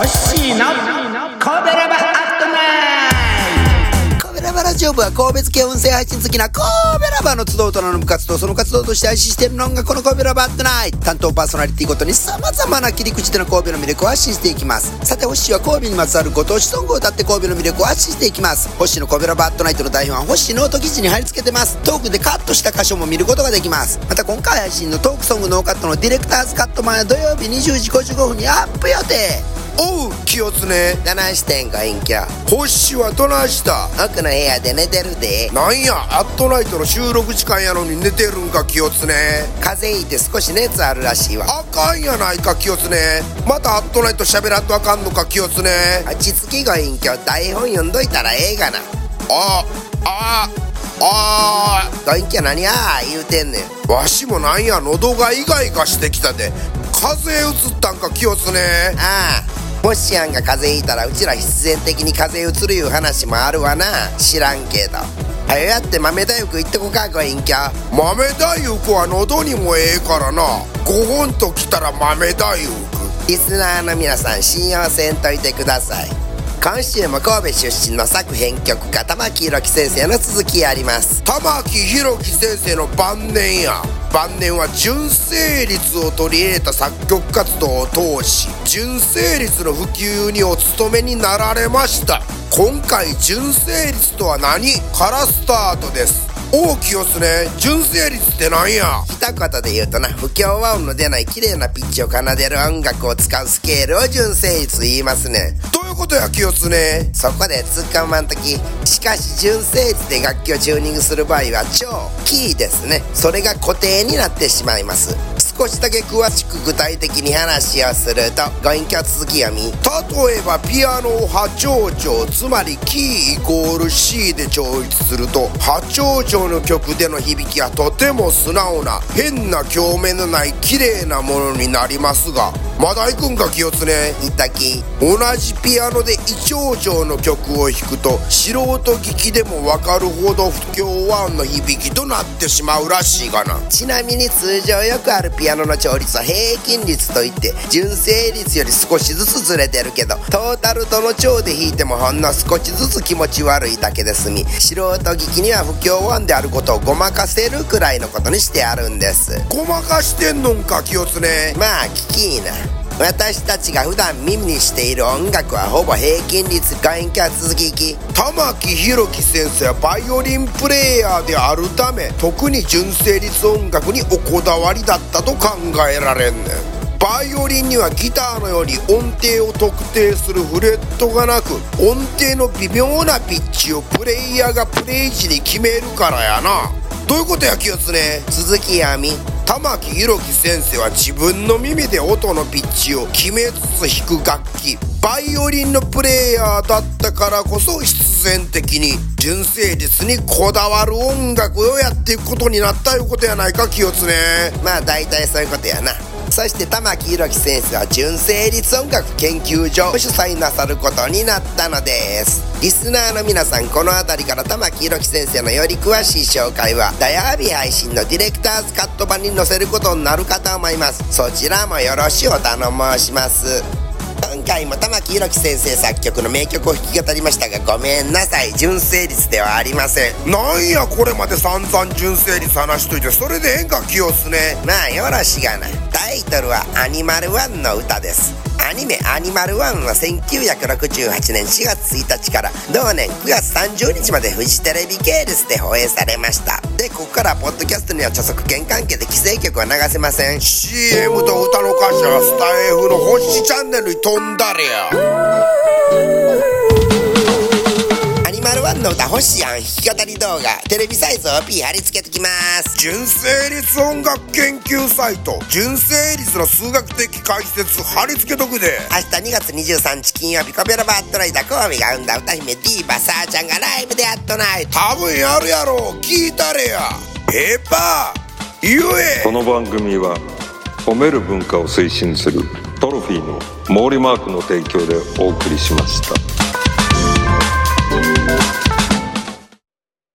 のコベラバ at night コベラバラジオ部は神戸好き音声配信好きなコベラバの集う大人の部活とその活動として配信しているのがこのコベラバ at night 担当パーソナリティごとに様々な切り口での神戸の魅力を発信していきます。さて星は神戸にまつわるご当地ソングを歌って神戸の魅力を発信していきます。星のコベラバ at night の台本は星ノート記事に貼り付けてます。トークでカットした箇所も見ることができます。また今回配信のトークソングノーカットのディレクターズカット版は土曜日20時55分にアップ予定。おう清津ね。どないしてんご隠居ホッシーはどないした？奥の部屋で寝てるで。なんや？アットナイトの収録時間やのに寝てるんか清津ね。風邪ひいて少し熱あるらしいわ。あかんやないか清津ね。またアットナイト喋らんとあかんのか清津ね。落ち着きご隠居台本読んどいたらええがな。あああ。ご隠居何や言うてんねん。わしもなんや喉がイガイガしてきたで。風邪うつったんか清津ね。ああもしやんが風邪ひいたらうちら必然的に風邪うつるいう話もあるわな。知らんけど。はやって豆大福行ってこかご隠居。豆大福は喉にもええからな。ご本ときたら豆大福。リスナーの皆さん信用せんといてください。今週も神戸出身の作編曲家玉木宏樹先生の続きやります。玉木宏樹先生の晩年や。晩年は純正率を取り入れた作曲活動を通し純正率の普及にお勤めになられました。今回純正率とは何？からスタートです。大きよすね。純正律ってなんや？一言で言うとな不協和音の出ない綺麗なピッチを奏でる音楽を使うスケールを純正律言いますね。どういうことや清津ね？そこで突っ込まんとき。しかし純正律で楽器をチューニングする場合は超キーですね。それが固定になってしまいます少しだけ詳しく具体的に話をするとご隠居続き読み例えばピアノを波長長つまりキーイコール C で調律すると波長長の曲での響きはとても素直な変な共鳴のない綺麗なものになりますがまだ行くんか清津ね。いたき同じピアノで異長調の曲を弾くと素人聞きでもわかるほど不協和音の響きとなってしまうらしいがな。ちなみに通常よくあるピアノの調律は平均率といって純正率より少しずつずれてるけどトータルどの調で弾いてもほんの少しずつ気持ち悪いだけで済み素人聞きには不協和音であることをごまかせるくらいのことにしてあるんです。ごまかしてんのんか清津ね。まあ聞きいな私たちが普段耳にしている音楽はほぼ平均率が隠居は続き玉木宏樹先生はバイオリンプレイヤーであるため特に純正律音楽におこだわりだったと考えられんねん。バイオリンにはギターのように音程を特定するフレットがなく音程の微妙なピッチをプレイヤーがプレイ時に決めるからやな。どういうことや清津ね。続きやみ。玉木宏樹先生は自分の耳で音のピッチを決めつつ弾く楽器。バイオリンのプレイヤーだったからこそ必然的に純正術にこだわる音楽をやっていくことになったいうことやないか清津ね。まあ大体そういうことやな。そして玉木宏樹先生は純正律音楽研究所を主催なさることになったのです。リスナーの皆さんこの辺りから玉木宏樹先生のより詳しい紹介は土曜日配信のディレクターズカット版に載せることになるかと思います。そちらもよろしゅうお頼申します。回も玉木宏樹先生作曲の名曲を弾き語りましたがごめんなさい。純正律ではありません。なんやこれまで散々純正律話しといてそれでええんか清津ね。まあよろしがなタイトルはアニマルワンの歌ですアニメ「アニマルワンは1968年4月1日から同年9月30日までフジテレビ系列で放映されました。でここからポッドキャストには著作権関係で規制曲は流せません。CM と歌の歌詞はスタイフの星チャンネルに飛んだりやンの歌星やん弾き語り動画テレビサイズを P 貼り付けてきます。純正律音楽研究サイト純正律の数学的解説貼り付けとくで。明日2月23日金曜日コベラバットライターコアミが生んだ歌姫ディーバサーちゃんがライブでアットナイト多分やるやろ聞いたれや。ペーパー。言え。この番組は褒める文化を推進するトロフィーの毛利マークの提供でお送りしました。